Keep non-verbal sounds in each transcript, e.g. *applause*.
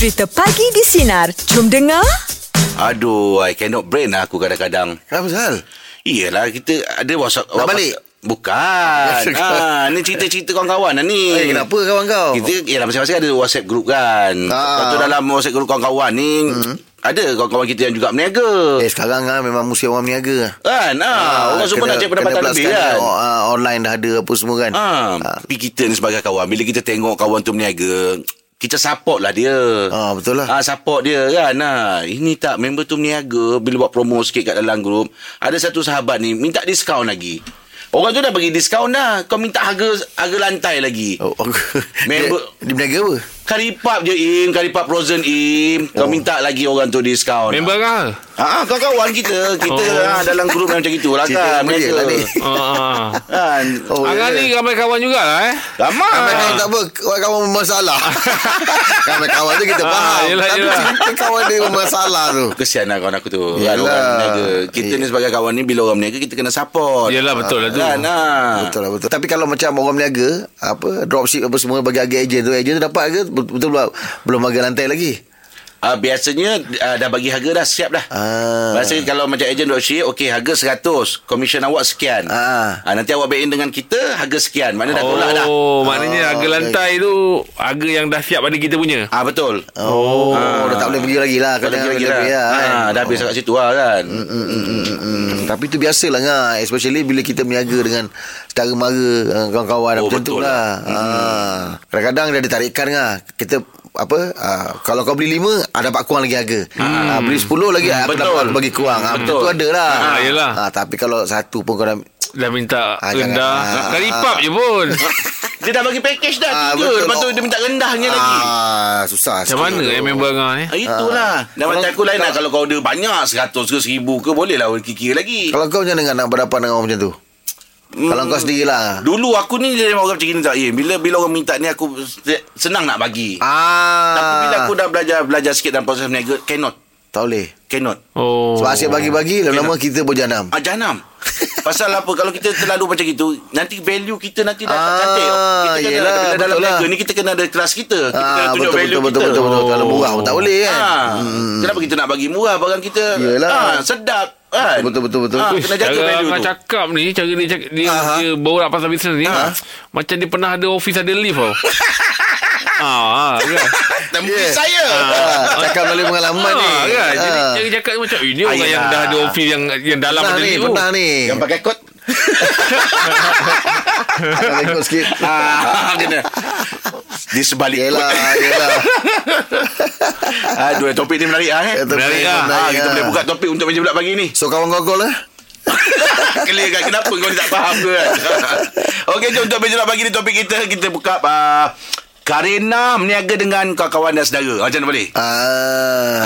Cerita Pagi di Sinar. Jom dengar. Aduh, I cannot brain lah aku kadang-kadang. Kenapa Zal? Iyalah, kita ada WhatsApp. Nak balik? Bukan. *laughs* ha, ni cerita-cerita kawan-kawan lah ni. Eh, kenapa kawan kau? Kita, yalah, masing-masing ada WhatsApp group kan. Ah. Lepas tu dalam WhatsApp group kawan-kawan ni, ada kawan-kawan kita yang juga berniaga. Eh, sekarang kan memang musim orang berniaga. Kan? Ha, orang semua nak cari pendapatan lebih kan. Oh, ah, online dah ada apa semua kan. Ha, Ah. tapi kita ni sebagai kawan, bila kita tengok kawan tu berniaga, kita support lah dia. Ah, betul lah. Ah, support dia kan. Ha, ini tak member tu berniaga bila buat promo sikit kat dalam grup. Ada satu sahabat ni minta diskaun lagi. Orang tu dah bagi diskaun dah. Kau minta harga harga lantai lagi. Oh, Member- dia, dia berniaga apa? Karipap je Im, karipap frozen Im. Kau minta lagi orang tu diskaun. Member kah? Ha, kawan-kawan kita. Kita Oh. ha, dalam grup macam itulah Cerita kan. dia lah ni? *laughs* Ah. Kan. Oh, Angah ya. ni ramai kawan jugalah eh. Ramai. Ramai kawan tak apa Kawan bermasalah *laughs* Ramai kawan tu kita Ah, faham yelah, Tapi yelah. cerita kawan dia bermasalah tu Kesian lah kawan aku tu kan, Yalah. Orang berniaga Kita ni sebagai kawan ni Bila orang berniaga Kita kena support Yelah betul lah tu. Kan ha. Betul lah betul Tapi kalau macam orang berniaga Apa Dropship apa semua Bagi ejen tu. Ejen tu dapat harga Betul belum Belum harga lantai lagi Uh, biasanya uh, dah bagi harga dah siap dah. Ah. Biasanya kalau macam ejen dropship okey harga 100, komisen awak sekian. Ah. Uh, nanti awak bayin dengan kita harga sekian. Mana dah tolak dah. Oh, maknanya harga okey. lantai tu harga yang dah siap pada kita punya. Ah betul. Oh, Dah tak boleh pergi lagi lah Tak Kadang lagi lah, kan? Ah, dah habis kat situ lah kan. Mm, mm, mm, mm, mm. Tapi tu biasalah ngah Especially bila kita berniaga dengan Setara mara uh, Kawan-kawan Oh, Macam tu lah Ah. Kadang-kadang dia ada tarikan ngah Kita apa uh, kalau kau beli lima ada dapat kurang lagi harga. Ah, beli sepuluh lagi aku betul. dapat bagi kurang. Ah, Betul. Betul. Itu ada lah. Ah, yelah. Ah, tapi kalau satu pun kau dah Dah minta Ah, rendah. Ah, Karipap ah. je pun. *laughs* Dia dah bagi package dah Ah, tiga. betul. Lepas tu dia minta rendahnya lagi. Ah, susah. Macam mana eh member Angah ni? Ah, itulah. Dan Kalau- macam aku lain lah. Kalau kau order banyak, 100 ke 1000 ke, boleh lah kikir lagi. Kalau kau macam mana nak berhadapan dengan orang macam tu? Kalau kau sendirilah. Dulu aku ni dia orang macam gini tak eh, bila bila orang minta ni aku se- senang nak bagi. Ah. Tapi bila aku dah belajar belajar sikit dalam proses berniaga cannot tak boleh. cannot. Oh. Sebab asyik bagi-bagi lama-lama kita berjanam. Ah janam. *laughs* Pasal apa kalau kita terlalu macam itu nanti value kita nanti dah tak Ah, cantik. Kita kena yelah, bila dalam betul lah. ni kita kena ada kelas kita. Kita kena Ah, tunjuk betul, value betul, kita. betul, betul, betul. Kalau murah pun tak boleh kan. Ah, Kenapa kita nak bagi murah barang kita? Yelah. Ah, sedap. Kan? Betul, betul, betul. Ah, Uish, kena jaga cara value tu. cakap ni Cara dia cakap Dia, Aha. dia borak pasal bisnes ni Macam dia pernah ada Office ada lift tau *laughs* Ah, ah, kan? Yeah. saya. Ah, cakap melalui pengalaman ni. Ah, kan? Jadi Ah. cara cakap ni macam Ini orang Ayah. yang dah ada office Yang yang dalam Pernah macam ni, ni pernah ni. Yang pakai kot. *laughs* Kalau ikut sikit. Ah, dia nak. Di sebalik Yelah, kot. yelah. *laughs* Aduh, topik ni menarik ah. Eh? Ya, topik Menarik ah. Ah, kita boleh buka topik untuk meja bulat pagi ni. So kawan kau lah. *laughs* Clear kan Kenapa kau ni tak faham ke kan *laughs* Okey jom untuk meja bulat pagi ni Topik kita Kita buka uh, Karena meniaga dengan kawan-kawan dan saudara Macam mana boleh? Ah,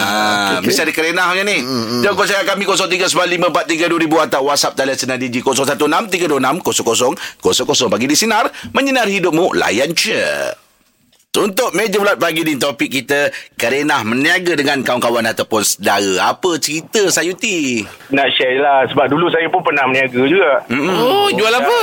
Ah, Mesti ada kerenah macam ni Jom kongsikan kami 0395432000 Atau WhatsApp talian sinar Digi 0163260000 Pagi di Sinar Menyinari hidupmu Layan je untuk meja bulat pagi ni topik kita Karenah meniaga dengan kawan-kawan ataupun saudara. Apa cerita Sayuti? nak share lah sebab dulu saya pun pernah berniaga juga. Oh, jual apa?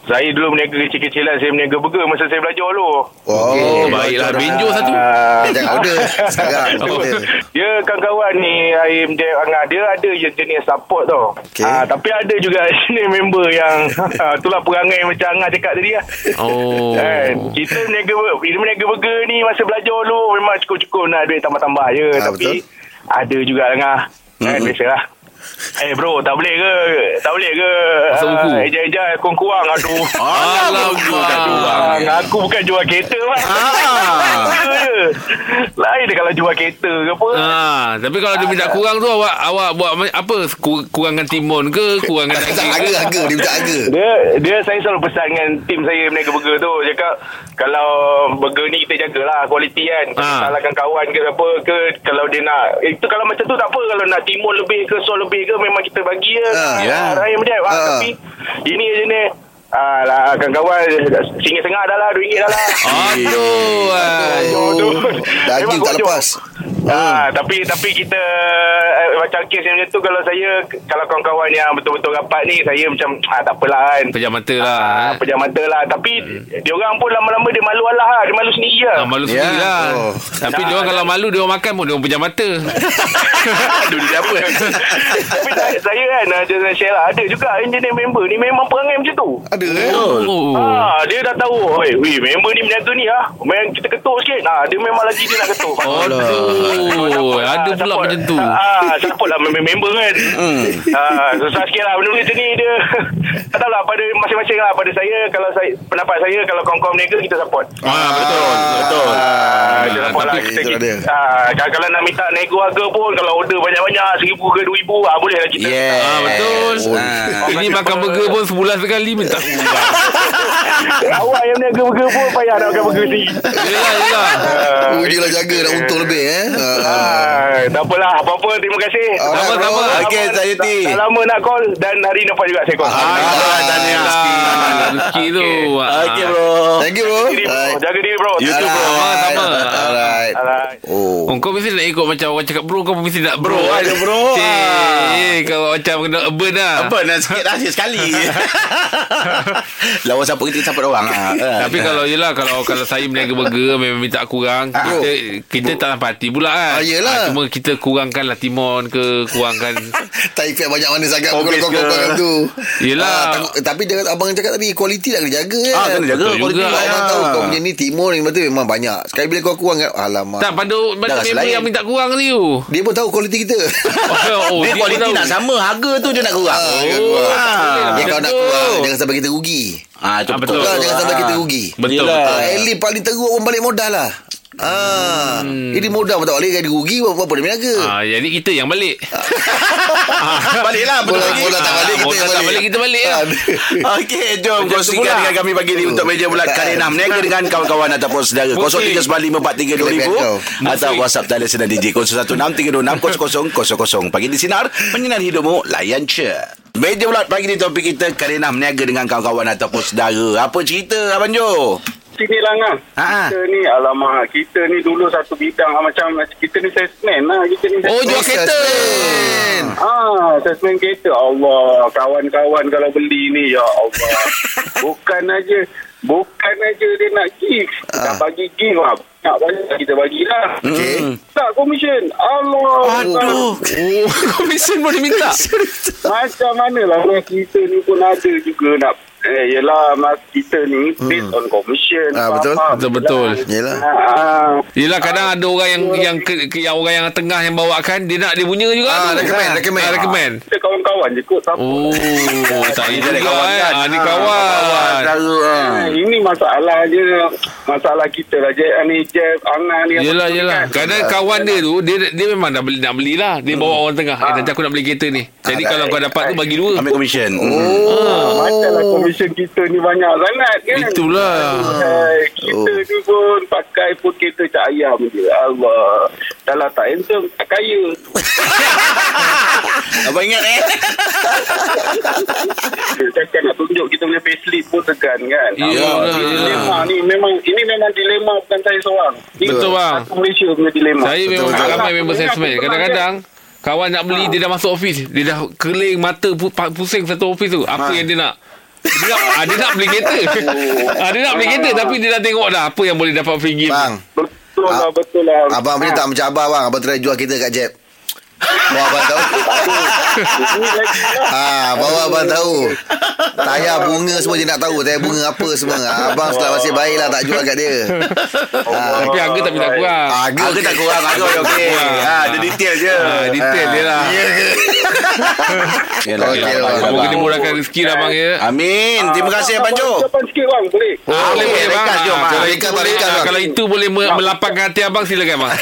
Saya dulu berniaga kecil-kecilan saya berniaga burger masa saya belajar dulu. Oh, Baiklah, benjo satu. Ah, Dia jangan order *laughs* sekarang. Order. dia kawan-kawan ni Aim dia Angah dia ada je jenis support tau. Okey. Ah, tapi ada juga *laughs* jenis member yang *laughs* itulah perangai macam Angah cakap tadi lah. Oh. Kan kita berniaga bila berniaga burger ni masa belajar dulu memang cukup-cukup nak duit tambah-tambah je Ah, tapi betul. ada juga Angah. Kan Mm-mm. biasalah. Eh bro tak boleh ke Tak boleh ke Pasal buku? Ah, Eja-eja kurang-kurang Aduh Alamak. Ah, Aku bukan jual kereta. Ah. Je. *laughs* Lain dia kalau jual kereta ke apa Ah, tapi kalau dia minta kurang tu awak awak buat apa? Kur- Kurangkan timun ke, kurangkan *laughs* daging ke? harga, harga. Dia minta harga. dia dia saya selalu pesan dengan tim saya berniaga burger tu cakap kalau burger ni kita jagalah kualiti kan Ah. salahkan kawan ke apa ke kalau dia nak itu kalau macam tu tak apa kalau nak timun lebih ke sos lebih ke memang kita bagi Ah, ya. Rahim dia ah, Ah. tapi ini je ni Ah lah kawan-kawan Singgit setengah dah lah RM2 dah lah Aduh. Daging tak lepas. Ah, tapi tapi kita uh, macam kes yang macam tu kalau saya kalau kawan-kawan yang betul-betul rapat ni saya macam ah, tak apalah kan. Pejam mata lah Ah, eh. pejam mata lah Tapi Dia orang pun lama-lama Dia malu Allah lah Dia malu sendiri lah Ah, malu Ya. sendiri lah Oh. Tapi Ah, dia orang kalau malu Dia orang makan pun Dia orang pejam mata *laughs* Dulu dia apa? Tapi saya, saya kan Ada share lah Ada juga engineer member ni Memang perangai macam tu Ada eh? Oh. Ah, dia dah tahu Oi, weh, member ni berniaga ni ah. Memang kita ketuk sikit. Ah, dia memang lagi dia nak ketuk. Aduh Ada pula support. macam tu Ah, support lah mem- member kan. Hmm. Ah, susah sikit lah benda macam ni dia. *laughs* tak tahu lah pada masing-masing lah pada saya kalau saya pendapat saya kalau kawan-kawan berniaga kita support. Ah, betul Betul Ah, kita support lah tapi kita, kita, dia. ah, kalau, nak minta nego harga pun kalau order banyak-banyak seribu ke dua ribu ah, boleh lah kita. Yeah. Ah, betul. Ah. Ini makan burger pun sebulan sekali minta. *laughs* Awak yang berniaga burger pun payah nak makan burger sendiri. Yelah, yelah. Oh, lah jaga nak untung lebih eh. Ah, ah. Ah, tak apalah. Apa-apa. Terima kasih. Sama-sama. Okey, saya. Dah, dah lama nak call dan hari ni dapat juga saya call. Alhamdulillah, tahniah. Alhamdulillah. Rezeki tu. Ah. Okey bro. Thank you bro. Jaga diri, bro. You too, bro. Alright. Sama-sama. Alright. Oh. Oh, kau mesti nak ikut macam orang cakap bro Kau mesti nak bro Bro, ada bro. Cik, Ah. Kau macam kena urban lah Apa nak sikit lah sikit sekali. *laughs* Lawan siapa kita siapa orang. ah. Tapi kalau yelah Kalau kalau saya berniaga burger Memang minta kurang Kita kita tak sampai hati pula kan Ah, yelah. Cuma kita kurangkan lah Timon ke Kurangkan *laughs* Tak efek banyak mana sangat Kalau kau kau tu Yelah. Ah, takut- Tapi dia, abang cakap tadi Kualiti nak kena jaga kan Ah, kena jaga Betul kualiti. juga, abang Ah. tahu Kau punya ni timur ni Betul memang banyak Sekali bila kau kurang kan Alamak Tak pada, pada member yang minta kurang ni tu Dia pun tahu kualiti kita *laughs* oh, Dia pun kualiti nak sama Harga tu dia nak kurang Ah, dia Oh, kurang. Ah. Dia nak Betul. kurang Jangan sampai kita rugi Ah, itu Ah, betul. betul. Jangan sampai kita rugi Betul, Yelah. Ah, Ellie paling teruk orang balik modal lah Ah, hmm. Ini modal pun tak balik Dia rugi Apa apa dia berniaga Ah, jadi kita yang balik. *laughs* Baliklah betul Bola, lagi. bola tak balik Ah, kita bola yang tak balik, kita balik lah. *laughs* Okey, jom kongsikan dengan kami pagi ni untuk meja bulat Karina Meniaga dengan kawan-kawan ataupun saudara. Okey. 0395432000 atau WhatsApp talian DJ 0163260000. Pagi di sinar menyinari hidupmu layan je. Meja bulat pagi ni topik kita Karina Meniaga dengan kawan-kawan ataupun saudara. Apa cerita Abang Jo? Sini lah kan. Ha. Kita ni, alamak. Kita ni dulu satu bidang ah, macam kita ni salesman lah. Kita ni Oh, jual kereta. Ah, salesman kereta. Allah, kawan-kawan kalau beli ni, ya Allah. *laughs* bukan aja, bukan aja dia nak gift. Ah. Nak bagi gift lah. Banyak banyak kita bagilah. Okey. Tak komisen. Allah. Aduh. Oh, *laughs* komisen boleh minta. *laughs* Macam mana lah kita ni pun ada juga nak Eh, yelah mas kita ni based on commission. Ah, betul. faham? Betul-betul. Yelah. Ah, Yelah kadang ada orang yang yang ke, ke, yang orang yang tengah yang bawakan dia nak dia punya juga Ah, tu. recommend, recommend. Ah, recommend. kita kawan-kawan je kot. Siapa? Oh, *laughs* tak ada juga kawan eh. kan? Ah, ni Ah, kawan. Saudara. ah. Ah, ini masalah je masalah kita lah je ni Jeff Angan ni Yelah yelah kan. Kadang kawan dia tu Dia dia memang dah beli Nak belilah Dia bawa orang tengah Eh nanti aku nak beli kereta ni Jadi kalau kau dapat tu Bagi dua Ambil komisen. Oh. Macamlah komisen kita ni banyak sangat kan? Itulah. Hai, kita ni pun pakai pun kereta cak ayam je. Allah. Kalau tak handsome tak kaya. *laughs* Abang ingat eh? Cakap nak tunjuk kita punya facelift pun segan kan? Ya. Dilema ni. Memang Ini memang dilema bukan saya seorang. Ini Betul, bang. satu Malaysia punya dilema. Saya memang betul. ramai member salesman Kadang-kadang Kawan nak beli Dia dah masuk office Dia dah keling Mata pusing satu office tu. Apa yang dia nak dia nak, ah, dia nak beli kereta. *laughs* Ah, Dia nak beli kereta Tapi dia dah tengok dah Apa yang boleh dapat free gift. Bang Betul lah Ah, betul lah. Abang punya tak macam abang bang Abang try jual kita kat Jeb Bawa abang tahu. Lah *laughs* ha, Bawa abang tahu. Tayar bunga semua dia nak tahu Tayar bunga apa semua. Abang setelah masih baik lah Tak jual kat dia. Ha. *laughs* Tapi harga tak minta kurang Harga Harga tak kurang Harga okey okey. Ha, Dia detail je. Ah, Detail dia lah. *laughs* Yalah, Okey, yalah, bang. yalah, Semoga bang. dimurahkan rezeki lah bang ya. Amin. Terima kasih Abang Jo. Ucapan sikit bang. Boleh? Oh, boleh okey, boleh bang. ringkas, jom, Ah, bang. Kalau Ringkas, itu bang, boleh ringkas, ah, bang. Kalau itu boleh me- melapangkan hati abang Silakan bang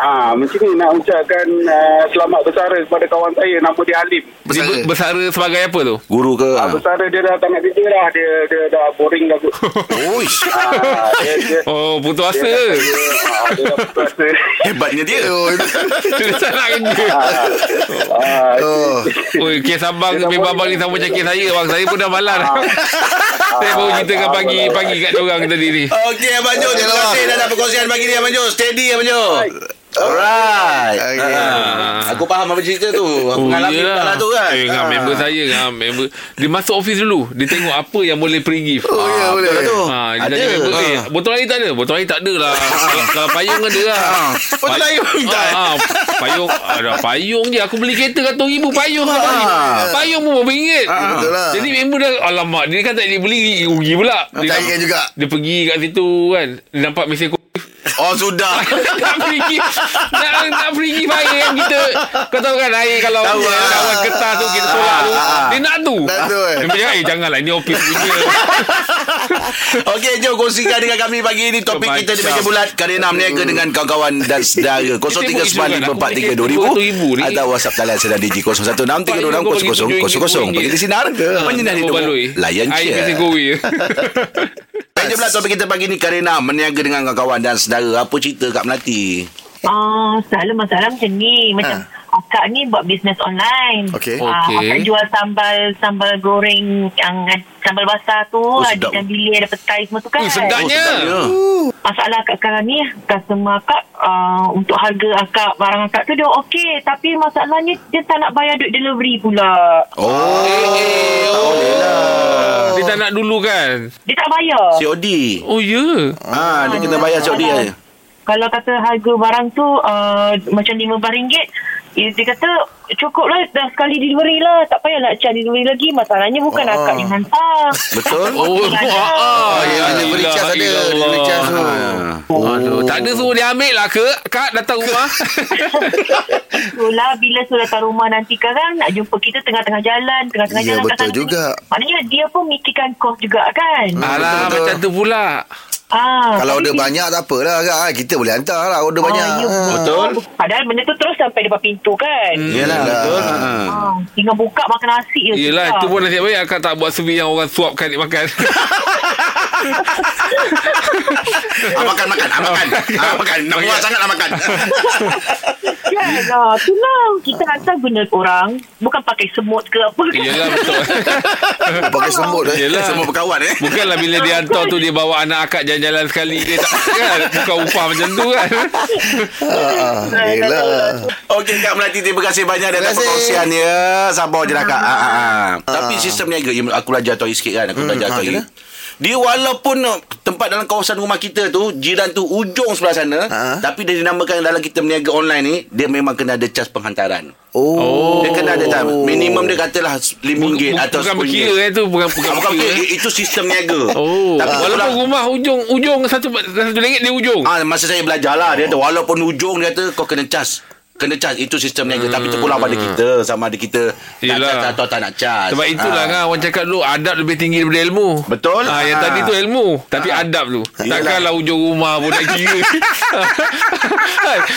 Ah, macam ni nak ucapkan uh, selamat bersara kepada kawan saya nama dia Halim. Dia ber- bersara sebagai apa tu? Guru ke Ah. Bersara dia dah tak nak kerja dah. Dia dia dah boring dah. *laughs* Uish ah, dia, dia, Oh putus asa dia, ah, dia dah putus asa. *laughs* Hebatnya dia *laughs* Dia tak nak kerja Ah, Oh. Oi, kes abang Dia memang abang ni sama macam kes saya bang. Saya pun dah malas. saya baru ceritakan Ah, pagi pagi kat dia orang tadi ni. Okey Abang Jo Terima kasih dah dapat perkongsian pagi ni Abang Jo Steady Abang Jo Alright. Okay. Ah. Aku faham apa cerita tu. Aku Oh, mengalami lah tu kan. Eh, dengan member saya dengan member Dia masuk office dulu Dia tengok apa yang boleh free gift Oh, ya, Ah, boleh. tu. Ha, dia Ada. member, eh, Ah. botol air tak ada? Botol air tak ada lah. kalau, payung ada lah. Botol Pa- air pun tak. Ah, payung, ada payung je. Aku beli kereta ratus ribu payung. Ah. Payung pun berapa ringgit. Betul lah. Jadi member dah, alamak, dia kan tak boleh beli, rugi pula. Dia, juga. dia pergi kat situ kan. Dia nampak mesin kopi. Oh sudah. *laughs* nak gift nak, nak gift air kan kita kau tahu kan air kalau Tahu, ah. kawan kertas tu kita tolak tu Ah. dia nak tu Nak tu, eh. dia cakap eh janganlah ini office punya *laughs* Okey, jom kongsikan dengan kami pagi ini topik Macam. kita di meja bulat Karina meniaga dengan kawan-kawan dan saudara 0395432000 ni. atau WhatsApp talian sedang DJ 0163260000 bagi di sinar menyinar hidup layan Air mesin je. kopi Meja bulat topik kita pagi ini Karina meniaga dengan kawan-kawan dan saudara. Apa cerita kat Melati? Ah, selalu masalah macam ni. Macam akak ni buat bisnes online. Okey. Ah, Okey. akak jual sambal sambal goreng yang sambal basah tu, Oh, oh, ada bilik, ada petai semua tu kan. Ui, sedapnya. Ya. Masalah akak sekarang ni, customer akak uh, untuk harga akak, barang akak tu dia okey. Tapi masalahnya dia tak nak bayar duit delivery pula. Oh, Eh, oh. Dia tak nak dulu kan Dia tak bayar. COD. Oh ya Ah, dia kena bayar COD aja. Kalau kata harga barang tu uh, macam RM15, eh, dia kata cukup lah dah sekali delivery lah. Tak payah nak charge delivery lagi. Masalahnya bukan Oh. akak yang hantar. Betul? *laughs* Oh, ah, ya, delivery ilah, charge ada, delivery charge tu. Aduh, tak ada suruh dia ambil lah ke? Kak datang rumah. *laughs* Itulah bila sudah datang rumah nanti sekarang nak jumpa kita tengah-tengah jalan, tengah-tengah Ya, jalan kat betul juga. Maknanya dia pun mikirkan kos juga kan. Alah, betul. macam tu pula. Ah, Kalau order banyak tak apalah kan. Kita boleh hantar lah order banyak. Ah, ya, Ah. Betul? Padahal benda tu terus sampai depan pintu kan. Yalah, Yalah. betul. Ha. Ah, tinggal buka makan nasi je. Yelah, susah. itu pun nasib baik akak tak buat servis yang orang suapkan dia makan. *laughs* Ah, makan, makan. Ah, makan. Ah, makan. Nak buat sangat nak makan. *laughs* Kan, ah, itulah. Kita hantar benda orang. Bukan pakai semut ke apa. Yelah, betul. *laughs* Pakai semut eh. Yelah. Semua berkawan eh. Bukanlah bila dia hantar tu dia bawa anak akak jalan-jalan sekali dia tak *laughs* kan bukan upah macam tu kan. *laughs* Ah, Yelah. Okey Kak Melati Terima kasih banyak Terima Atas kasih. perkongsiannya Sabar je lah Kak ah, ah, ah. Tapi sistem niaga yang Aku belajar tahu sikit kan Aku belajar ah, tahu? Dia walaupun tempat dalam kawasan rumah kita tu jiran tu ujung sebelah sana Ha. tapi dia dinamakan dalam kita berniaga online ni dia memang kena ada cas penghantaran. Oh. Dia kena ada time. Minimum dia katalah RM5 atau bukan RM10. berkira eh tu bukan bukan Ah, Bukan berkira. okay, itu sistem niaga. *laughs* Oh, Tapi walaupun kalau- rumah ujung ujung satu satu ringgit dia ujung. Ah masa saya belajar lah dia kata walaupun ujung dia kata kau kena cas. Kena cas itu sistem niaga tapi terpulang pada kita sama ada kita nak Yelah. cas atau tak nak cas. Sebab itulah Ah. kan orang cakap dulu adab lebih tinggi daripada ilmu. Betul. Ah, yang Ah. tadi tu ilmu, tapi adab tu. Yelah. Takkanlah ujung rumah pun nak kira. *laughs*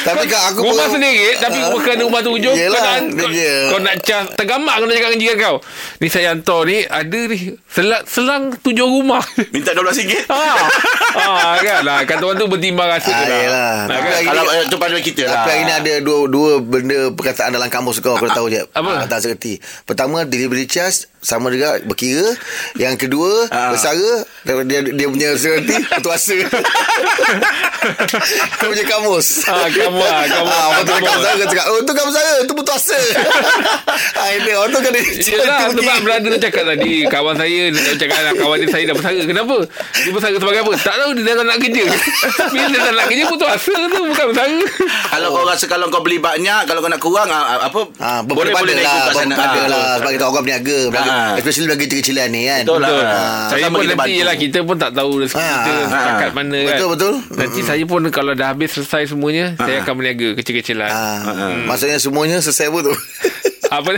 Tapi Kak, aku rumah pun- sendiri tapi Ah. bukan rumah tu ujung Yelah, kau nak kau, kau nak cas tergamak kau nak cakap dengan jiran kau. Ni saya hantar ni ada ni selang, selang tujuh rumah. *laughs* Minta RM12. ah. ah kan lah kata orang tu bertimbang rasa Ah, tu lah. yelah. Ah, Tapi kan? lagi- Kalau eh, tu pada kita lah. Tapi hari ni ada dua dua benda perkataan dalam kamus kau aku dah tahu je. Apa? Tak sekerti. Pertama delivery charge sama juga berkira. Yang kedua Ah. bersara dia dia punya sekerti *laughs* bertuasa. *laughs* Kau punya kamus. Ah, kamu ah, kamu. Ah, orang tu kamu. saya cakap, oh tu kamu saya, tu bertuasa. *laughs* ah, ini orang tu kena Yelah sebab brother tu cakap tadi Kawan saya Dia cakap lah Kawan dia saya dah bersara Kenapa? Dia bersara sebagai apa? Tak tahu dia dah nak kerja Bila dia tak nak kerja Putus asa tu Bukan bersara Kalau kau rasa kalau kau beli banyak, kalau kau nak kurang ah, apa? Ah, boleh boleh nak ikut kat sana. Ada Ah, lah Sebab kita orang berniaga berniaga. Ah. Especially bagi kecil-kecilan ni kan Betul lah. Betul Ah, Saya pun kita nanti. Yelah kita pun tak tahu Rezeki Ah, kita Setakat ah. mana kan Betul, betul. Nanti saya pun Kalau dah habis selesai semuanya Saya akan berniaga Kecil-kecilan Ah, Maksudnya semuanya selesai apa tu *laughs* Apa?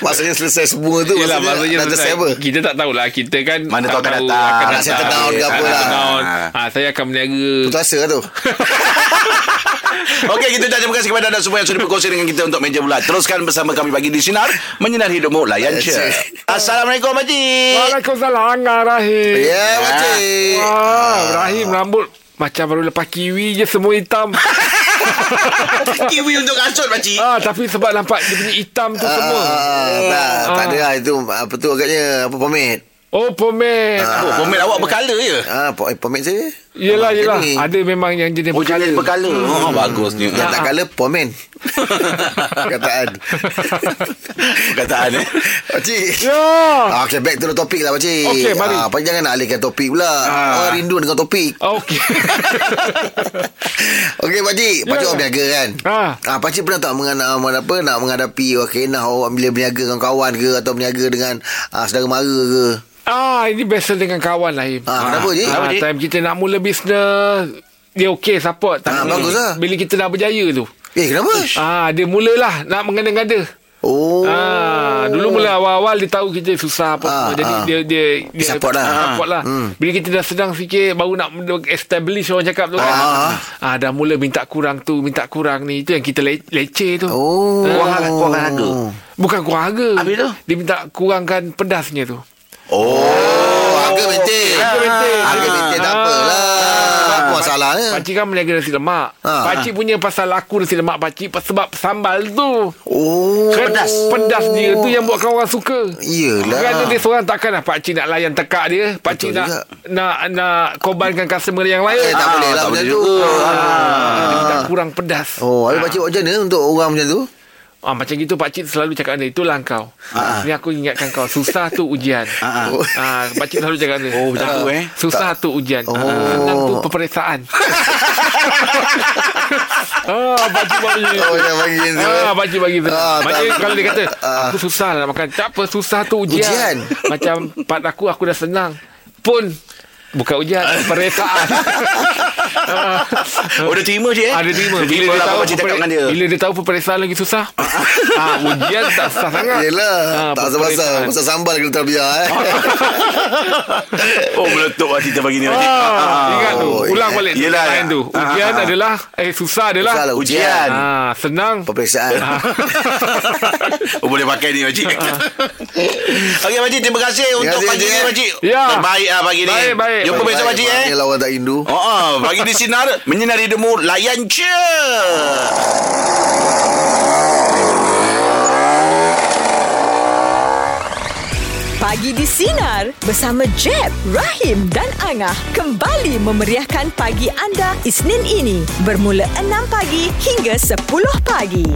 Maksudnya selesai semua tu Yelah Maksudnya, maksudnya dah selesai selesai apa Kita tak tahulah Kita kan Mana tahu akan datang. akan datang. ke Ah, apa lah. settle down. Ah. Ah, Saya akan berniaga Putus asa lah tu *laughs* Okey, kita ucap terima kasih kepada anda semua yang sudah berkongsi dengan kita untuk meja bulat. Teruskan bersama kami pagi di Sinar. Menyinar hidupmu. Layan je. Assalamualaikum, Haji. Waalaikumsalam Rahim Ya makcik Wah, Rahim rambut macam baru lepas kiwi je semua hitam. *laughs* Kiwi untuk kasut, Pakcik. ah, tapi sebab nampak dia punya hitam tu Ah, semua. ah, ah, tak, tak ada lah itu apa tu agaknya apa pomade Oh, pomade. Oh, pomade awak berkala je. ah po- eh, pomade saya Yelah, yelah. Jadi- Ada memang yang jenis Oh, jenis berkala. Oh, bagus ni. Yang tak kala Pomen *laughs* Kataan Perkataan eh. Pakcik Ya. Ah, okay, back to the topic lah Pakcik Okey, mari. ah, Pakcik jangan nak alihkan topik pula Ah. Orang rindu dengan topik Okey. *laughs* Okey Pakcik Pakcik Ya. orang berniaga kan Ah. ah, Pakcik pernah tak mengenal, apa, Nak menghadapi okay, Nak awak bila berniaga dengan kawan ke Atau berniaga dengan ah, Saudara mara ke Ah, ini biasa dengan kawan lah, Im. ah, Kenapa je Kenapa, Ah, Cik? time kita nak mula bisnes, dia okey support. Ah, Tapi bagus lah. Bila kita dah berjaya tu, Eh kenapa ah dia mulalah nak mengada-ngada. Oh Ah, dulu mula awal-awal dia tahu kita susah apa Ah, semua. Jadi ah. dia dia dia Support lah. Support lah. Hmm. Bila kita dah sedang sikit baru nak establish orang cakap tu kan. Ah. Ah, dah mula minta kurang tu, minta kurang ni. Itu yang kita le- leceh tu. Oh Kurang, kurang harga. Bukan kurang harga. Habis tu? Dia minta kurangkan pedasnya tu. Oh Harga maintain Harga maintain. Harga maintain tak Ah. Apa masalahnya Pakcik kan meniaga nasi lemak. Ah. Pakcik punya pasal laku nasi lemak pakcik sebab sambal tu. Oh Kan pedas. Pedas dia tu yang buatkan orang suka. Yelah Kerana dia seorang takkan lah Pakcik nak layan tekak dia Pakcik Betul nak, juga. nak nak korbankan customer yang lain Eh tak Ah, boleh lah tak macam boleh tu juga. Ah, dia minta kurang pedas Oh Habis pakcik buat macam mana Untuk orang macam tu ah, Macam gitu Pakcik selalu cakap dia Itulah kau Ah. Ni aku ingatkan kau Susah tu ujian *laughs* Ah, ah. ah, Pakcik selalu cakap dia Oh, macam tu, eh? Susah tu ujian Oh. Senang tu peperiksaan *laughs* ah, Pakcik buat macam tu Oh yang bagi Ah, pakcik bagi tu. Ah, Macam tak- kalau dia kata, Ah. aku susah lah nak makan. Tak apa, susah tu ujian. Ujian. Macam *laughs* part aku, aku dah senang. Pun, bukan ujian, *laughs* peperiksaan. Ah. Oh, dia terima je eh? Ah, dia terima. Bila Terima dia lah tahu cakap peper- dengan dia. bila dia tahu peperiksaan lagi susah. ah, ujian tak susah sangat. Yelah Ah, Tak pasal peperiksaan. Pasal sambal kena terbiar eh *laughs* Oh, meletup lah cerita pagi ni. Pakcik. Ah, ingat tu Oh, Ulang balik yelah. Lain tu Ah, Ujian ah, ah. adalah Eh susah adalah Susah lah ujian ah, Senang Peperiksaan *laughs* Oh, boleh pakai ni, Pakcik. Okey, Pakcik. Terima kasih untuk pagi ni, Pakcik. Pakcik. Ya. Terbaik lah pagi ni. Baik, baik. Jumpa besok, Pakcik, eh. Yelah orang tak rindu Oh, oh, pagi di sinar menyinari demu layan je. Pagi di Sinar bersama Jeb, Rahim dan Angah kembali memeriahkan pagi anda Isnin ini bermula 6 pagi hingga 10 pagi.